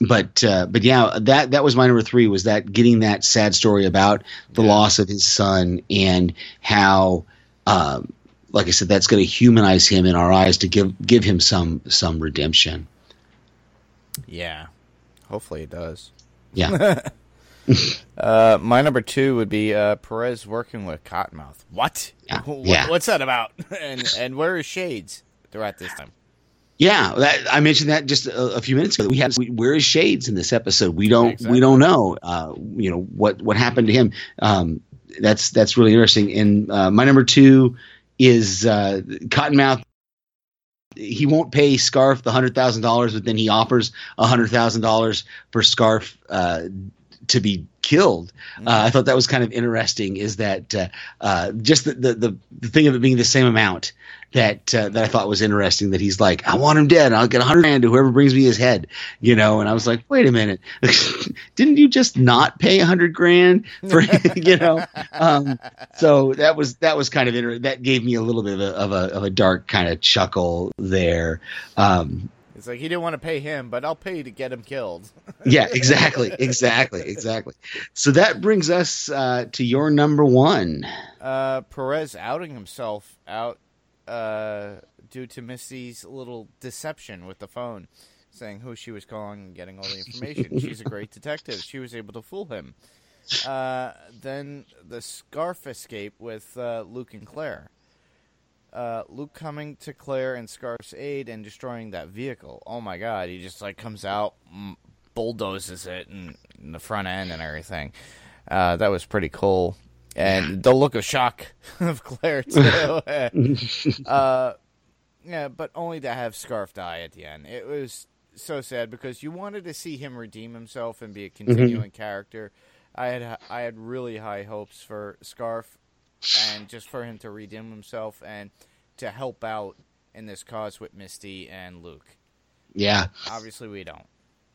but uh, but yeah, that that was my number three was that getting that sad story about the loss of his son and how, um, like I said, that's going to humanize him in our eyes to give give him some some redemption. Yeah. Hopefully it does. Yeah. [LAUGHS] Uh, my number two would be uh, Perez working with Cottonmouth. What? Yeah. [LAUGHS] What- Yeah. What's that about? [LAUGHS] and and where is Shades throughout this time? Yeah, that, I mentioned that just a, a few minutes ago. We had we, where is Shades in this episode? We don't Exactly. we don't know. Uh, you know what what happened to him. Um, that's that's really interesting. And uh, my number two is uh, Cottonmouth. He won't pay Scarfe the hundred thousand dollars, but then he offers a hundred thousand dollars for Scarfe uh, to be killed. Uh, I thought that was kind of interesting. Is that uh, uh, just the, the the the thing of it being the same amount that uh, that I thought was interesting. That he's like, I want him dead. I'll get a hundred grand to whoever brings me his head. You know, and I was like, wait a minute, [LAUGHS] didn't you just not pay a hundred grand for [LAUGHS] you know? Um, so that was that was kind of inter- that gave me a little bit of a of a, of a dark kind of chuckle there. Um, It's like he didn't want to pay him, but I'll pay to get him killed. [LAUGHS] yeah, exactly, exactly, exactly. So that brings us uh, to your number one. Uh, Perez outing himself out uh, due to Missy's little deception with the phone, saying who she was calling and getting all the information. [LAUGHS] She's a great detective. She was able to fool him. Uh, then the Scarfe escape with uh, Luke and Claire. Uh, Luke coming to Claire and Scarfe's aid and destroying that vehicle. Oh my god, he just like comes out, m- bulldozes it in, in the front end and everything. Uh, that was pretty cool. And the look of shock [LAUGHS] of Claire too. [LAUGHS] uh, yeah, but only to have Scarfe die at the end. It was so sad because you wanted to see him redeem himself and be a continuing character. I had I had really high hopes for Scarfe and just for him to redeem himself and to help out in this cause with Misty and Luke. Yeah. Obviously, we don't.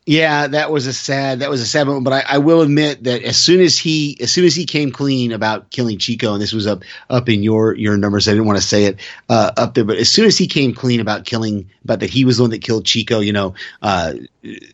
Yeah, that was a sad that was a sad moment. But I, I will admit that as soon as he as soon as he came clean about killing Chico, and this was up up in your your numbers, I didn't want to say it uh, up there, but as soon as he came clean about killing, about that he was the one that killed Chico, you know, uh,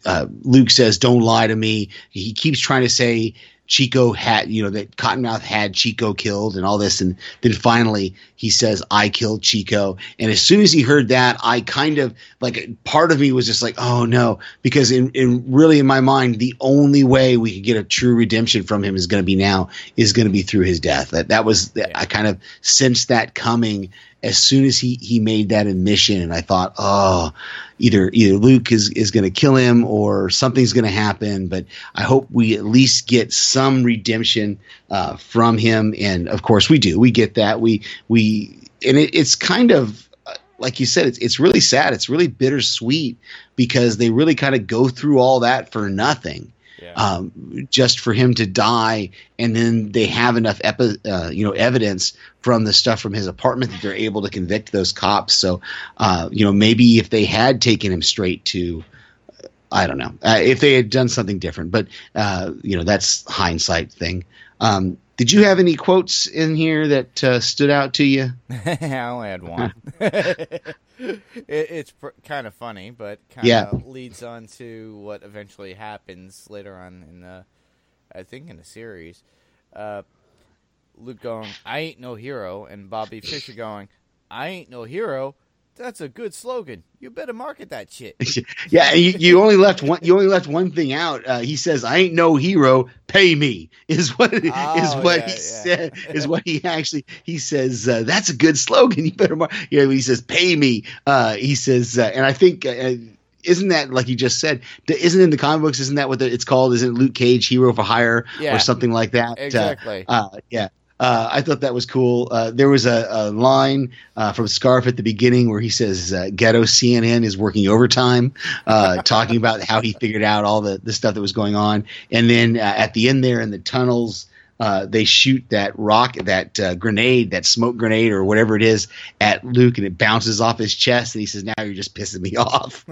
uh, Luke says, "Don't lie to me." He keeps trying to say Chico had, you know, that Cottonmouth had Chico killed and all this. And then finally he says, I killed Chico. And as soon as he heard that, I kind of like part of me was just like, oh no, because in, in really in my mind, the only way we could get a true redemption from him is going to be now is going to be through his death. That, that was, yeah. I kind of sensed that coming as soon as he, he made that admission. And I thought, oh, either either Luke is is going to kill him or something's going to happen. But I hope we at least get some redemption uh, from him. And of course, we do. We get that. We we and it, it's kind of uh, like you said. It's it's really sad. It's really bittersweet because they really kind of go through all that for nothing. Yeah. Um, just for him to die, and then they have enough epi- uh, you know evidence from the stuff from his apartment that they're able to convict those cops. So, uh, you know, maybe if they had taken him straight to, I don't know, uh, if they had done something different, but uh, you know, that's hindsight thing. Um, did you have any quotes in here that uh, stood out to you? [LAUGHS] I only had one. [LAUGHS] [LAUGHS] it, it's pr- kind of funny, but kind of yeah. leads on to what eventually happens later on in the, I think, in the series. Uh, Luke going, "I ain't no hero," and Bobby Fisher going, "I ain't no hero." That's a good slogan. You better market that shit. [LAUGHS] yeah, you, you, only left one. You only left one thing out. Uh, he says, "I ain't no hero. Pay me." [LAUGHS] Is what oh, is what yeah, he yeah. said. [LAUGHS] Is what he actually he says. Uh, that's a good slogan. You better. Mar-. Yeah, he says, "Pay me." Uh, he says, uh, and I think. Uh, isn't that like you just said? Isn't in the comic books? Isn't that what the, it's called? Isn't Luke Cage hero for hire yeah, or something like that? Uh, exactly. yeah. Uh, I thought that was cool. Uh, there was a, a line uh, from Scarfe at the beginning where he says uh, "Ghetto CNN is working overtime," uh, [LAUGHS] talking about how he figured out all the, the stuff that was going on. And then uh, at the end there in the tunnels, they shoot that rock, that grenade, that smoke grenade or whatever it is at Luke, and it bounces off his chest. And he says, "Now you're just pissing me [LAUGHS] off.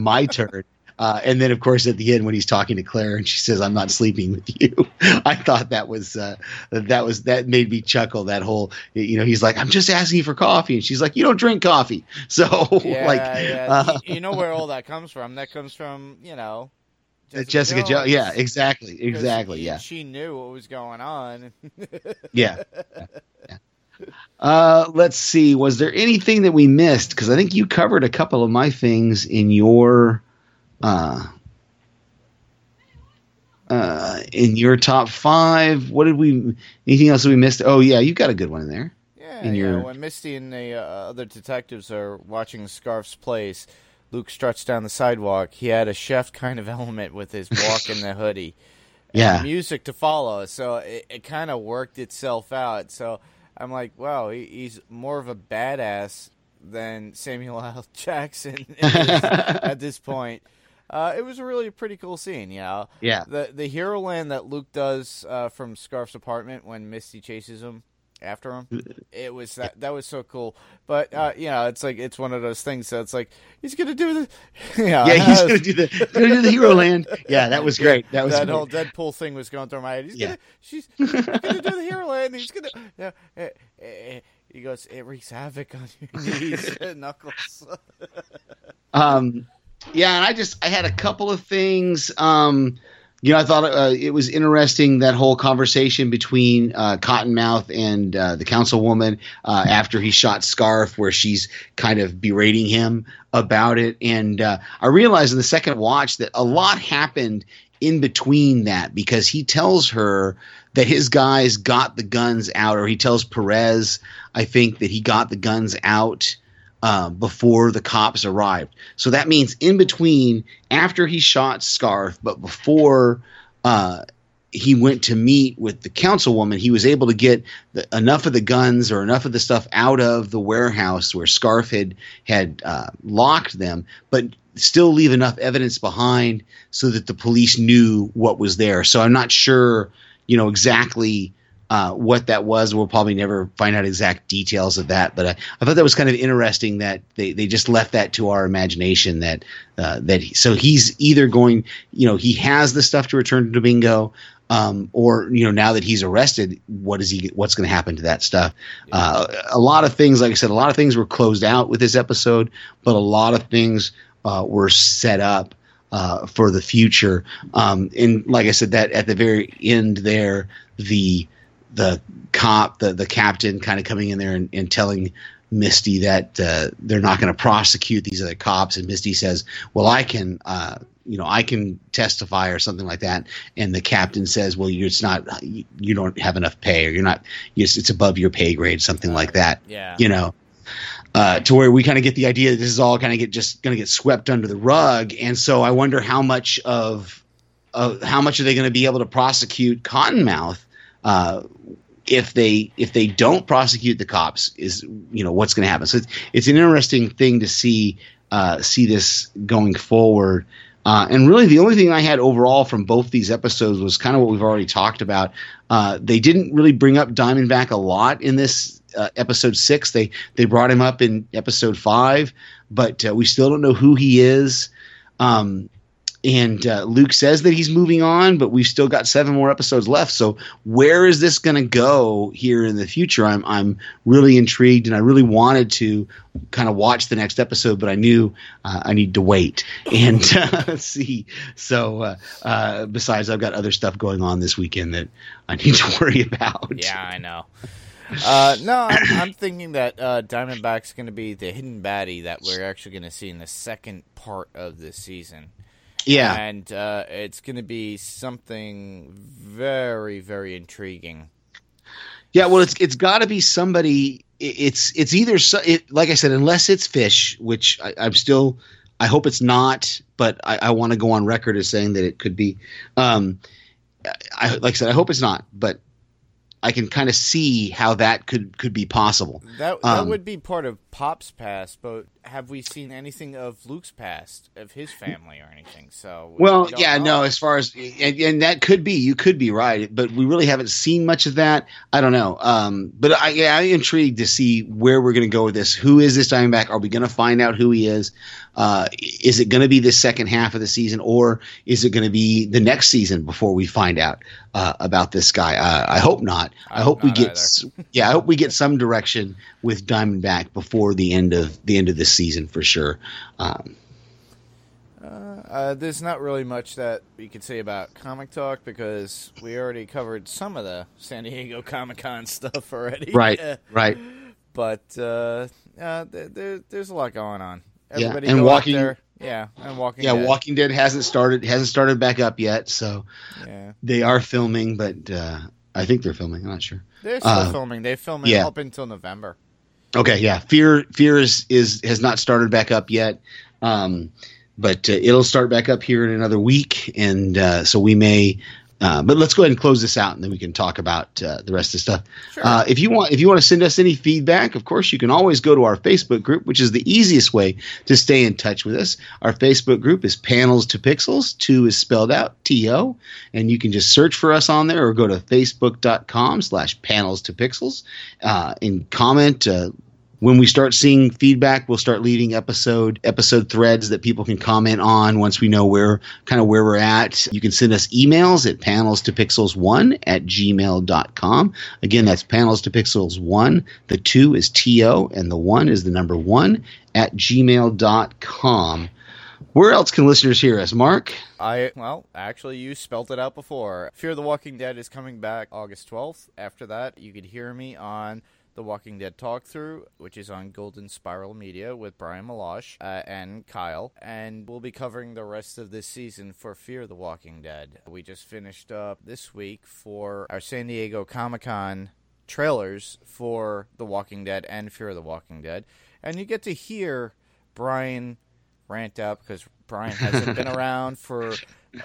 my turn." Uh, and then, of course, at the end when he's talking to Claire and she says, "I'm not sleeping with you," [LAUGHS] I thought that was uh, that was that made me chuckle. That whole, you know, he's like, "I'm just asking you for coffee," and she's like, "You don't drink coffee." [LAUGHS] So, yeah, like, yeah. Uh, you know where all that comes from? That comes from you know. Jessica, Jessica Jones. Jo- yeah, exactly, exactly, yeah. She knew what was going on. [LAUGHS] yeah. yeah. Uh, let's see. Was there anything that we missed? Because I think you covered a couple of my things in your uh, uh, in your top five, what did we? Anything else that we missed? Oh yeah, you got a good one in there. Yeah, in your... when Misty and the uh, other detectives are watching Scarfe's place, Luke struts down the sidewalk. He had a chef kind of [LAUGHS] element with his walk in the hoodie. [LAUGHS] yeah, music to follow. So it, it kind of worked itself out. So I'm like, wow, he, he's more of a badass than Samuel L. [LAUGHS] Jackson at this point. Uh, it was a really pretty cool scene, you know. Yeah. The the hero land that Luke does uh, from Scarfe's apartment when Misty chases him after him, [LAUGHS] it was that that was so cool. But uh, you know, it's like it's one of those things that's like he's gonna do the, [LAUGHS] yeah, yeah, he's gonna do the gonna do the hero land. [LAUGHS] Yeah, that was great. That was that great. whole Deadpool thing was going through my head. He's yeah. gonna she's he's gonna do the hero land. He's gonna yeah. Eh, eh, eh. he goes, it wreaks havoc on your knees, knuckles. um, yeah, and I just I had a couple of things. Um, you know, I thought uh, it was interesting that whole conversation between uh, Cottonmouth and uh, the councilwoman uh, after he shot Scarfe, where she's kind of berating him about it. And uh, I realized in the second watch that a lot happened in between that because he tells her that his guys got the guns out, or he tells Perez, I think, that he got the guns out uh, before the cops arrived. So that means in between, after he shot Scarfe, but before uh, he went to meet with the councilwoman, he was able to get the, enough of the guns or enough of the stuff out of the warehouse where Scarfe had had uh, locked them, but still leave enough evidence behind so that the police knew what was there. So I'm not sure, you know, exactly uh, what that was. We'll probably never find out exact details of that, but I, I, thought that was kind of interesting that they, they just left that to our imagination. That uh, that he, so he's either going, you know, he has the stuff to return to Domingo, um, or you know, now that he's arrested, what is he? What's going to happen to that stuff? Uh, a lot of things, like I said, a lot of things were closed out with this episode, but a lot of things uh, were set up. Uh, for the future, um, and like I said, that at the very end there, the the cop, the the captain, kind of coming in there and, and telling Misty that uh, they're not going to prosecute these other cops, and Misty says, "Well, I can." Uh, you know, I can testify or something like that. And the captain says, well, you, it's not, you, you, don't have enough pay or you're not, it's, it's above your pay grade, something like that. Yeah. You know, uh, to where we kind of get the idea that this is all kind of get just going to get swept under the rug. And so I wonder how much of, of how much are they going to be able to prosecute Cottonmouth uh, if they if they don't prosecute the cops is you know what's going to happen. So it's, it's an interesting thing to see uh, see this going forward. Uh, and really the only thing i had overall from both these episodes was kind of what we've already talked about. Uh, they didn't really bring up diamondback a lot in this uh, episode six. They they brought him up in episode five but uh, we still don't know who he is. Um, and uh, Luke says that he's moving on, but we've still got seven more episodes left. So where is this going to go here in the future? I'm I'm really intrigued, and I really wanted to kind of watch the next episode, but I knew uh, I need to wait and [LAUGHS] uh, see. So uh, uh, besides, I've got other stuff going on this weekend that I need to [LAUGHS] worry about. Yeah, I know. Uh, no, I'm, I'm, thinking that uh, Diamondback's going to be the hidden baddie that we're actually going to see in the second part of this season. Yeah. And uh, it's going to be something very, very intriguing. Yeah, well, it's it's got to be somebody. It's it's either it, like I said, unless it's Fish, which I, am still. I hope it's not, but I, I want to go on record as saying that it could be. Um, I like I said, I hope it's not, but I can kind of see how that could could be possible. That that um, would be part of Pop's past, but have we seen anything of Luke's past, of his family or anything? So we, well, we yeah, know. no. As far as and, and, that could be, you could be right, but we really haven't seen much of that. I don't know. Um, but I, yeah, I'm intrigued to see where we're going to go with this. Who is this Diamondback? Are we going to find out who he is? Uh, is it going to be the second half of the season, or is it going to be the next season before we find out uh, about this guy? Uh, I hope not. I, I hope we get yeah. I hope we get some direction with Diamondback before the end of the end of this season for sure. Um, uh, uh, there's not really much that we could say about Comic Talk because we already covered some of the San Diego [LAUGHS] Comic Con stuff already. Right, [LAUGHS] right. But uh, uh, there, there's a lot going on. Everybody yeah, and walking there. Yeah, and Walking. Yeah, Dead. Walking Dead hasn't started hasn't started back up yet, so yeah. they are filming, but uh, I think they're filming. I'm not sure. They're still uh, filming. They film yeah. up until November. Okay, yeah. Fear Fear is, is has not started back up yet, um, but uh, it'll start back up here in another week, and uh, so we may uh, but let's go ahead and close this out, and then we can talk about uh, the rest of the stuff. Sure. Uh, if you want, if you want to send us any feedback, of course, you can always go to our Facebook group, which is the easiest way to stay in touch with us. Our Facebook group is Panels to Pixels. Two is spelled out T O, and you can just search for us on there, or go to facebook.com/slash Panels to Pixels uh, and comment uh, when we start seeing feedback, we'll start leaving episode episode threads that people can comment on once we know where kind of where we're at. You can send us emails at panels to pixels one at gmail.com. Again, that's panels to pixels one. The two is TO and the one is the number one at gmail.com. Where else can listeners hear us, Mark? I well, actually, you spelt it out before. Fear the Walking Dead is coming back August twelfth. After that, you could hear me on the Walking Dead Talk Through, which is on Golden Spiral Media with Brian Malosh uh, and Kyle. And we'll be covering the rest of this season for Fear the Walking Dead. We just finished up this week for our San Diego Comic Con trailers for The Walking Dead and Fear the Walking Dead. And you get to hear Brian rant out because Brian hasn't been [LAUGHS] around for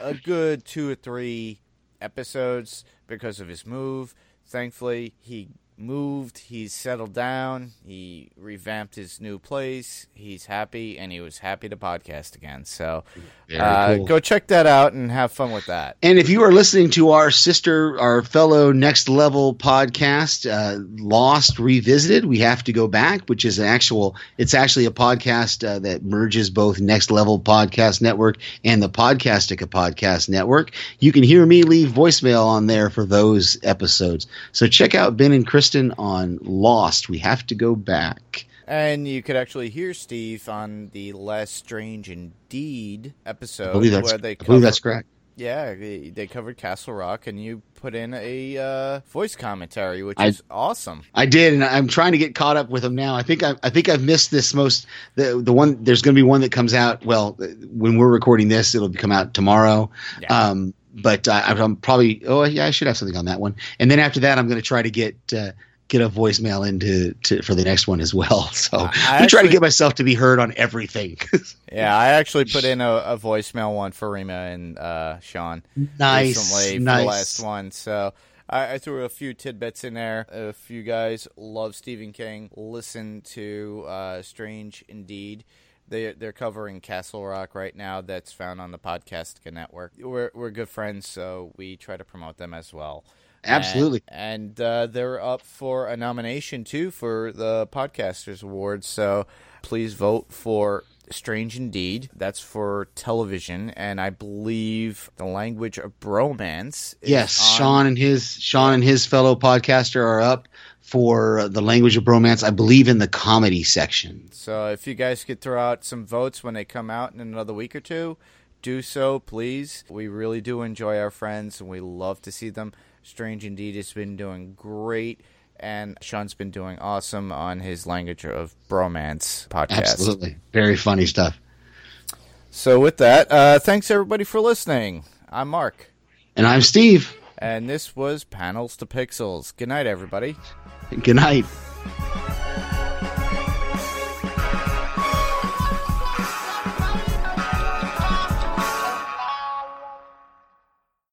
a good two or three episodes because of his move. Thankfully, he moved, he's settled down, he revamped his new place, he's happy, and he was happy to podcast again. So uh, cool. go check that out and have fun with that. And if you are listening to our sister, our fellow Next Level podcast, uh, Lost Revisited, we have to go back, which is an actual, it's actually a podcast uh, that merges both Next Level Podcast Network and the Podcastica Podcast Network. You can hear me leave voicemail on there for those episodes. So check out Ben and Kristen on Lost. We have to go back. And you could actually hear Steve on the less strange indeed episode I believe that's, where they I believe that's correct. Yeah, they, they covered Castle Rock, and you put in a uh, voice commentary, which I- is awesome. I did, and I'm trying to get caught up with them now. I think I, I think I've missed this most the the one. There's going to be one that comes out. Well, when we're recording this, it'll come out tomorrow. Yeah. Um, but uh, I'm probably oh yeah, I should have something on that one. And then after that, I'm going to try to get uh, get a voicemail into to, for the next one as well. [LAUGHS] So I I'm trying to get myself to be heard on everything. [LAUGHS] Yeah, I actually put in a, a voicemail one for Rima and uh, Sean nice, recently for the last one. So I, I threw a few tidbits in there. If you guys love Stephen King, listen to uh, Strange Indeed. They they're covering Castle Rock right now. That's found on the Podcastica network. We're we're good friends, so we try to promote them as well. Absolutely. And, and uh, they're up for a nomination too for the Podcasters Awards. So please vote for Strange Indeed. That's for television, and I believe the language of bromance. is Yes, Sean and his Sean and his fellow podcaster are up for the language of bromance. I believe in the comedy section. So if you guys could throw out some votes when they come out in another week or two, do so, please. We really do enjoy our friends, and we love to see them. Strange Indeed has been doing great. And Sean's been doing awesome on his Language of Bromance podcast. Absolutely, very funny stuff. So, with that, uh, thanks everybody for listening. I'm Mark, And I'm Steve. and this was Panels to Pixels. Good night, everybody. Good night.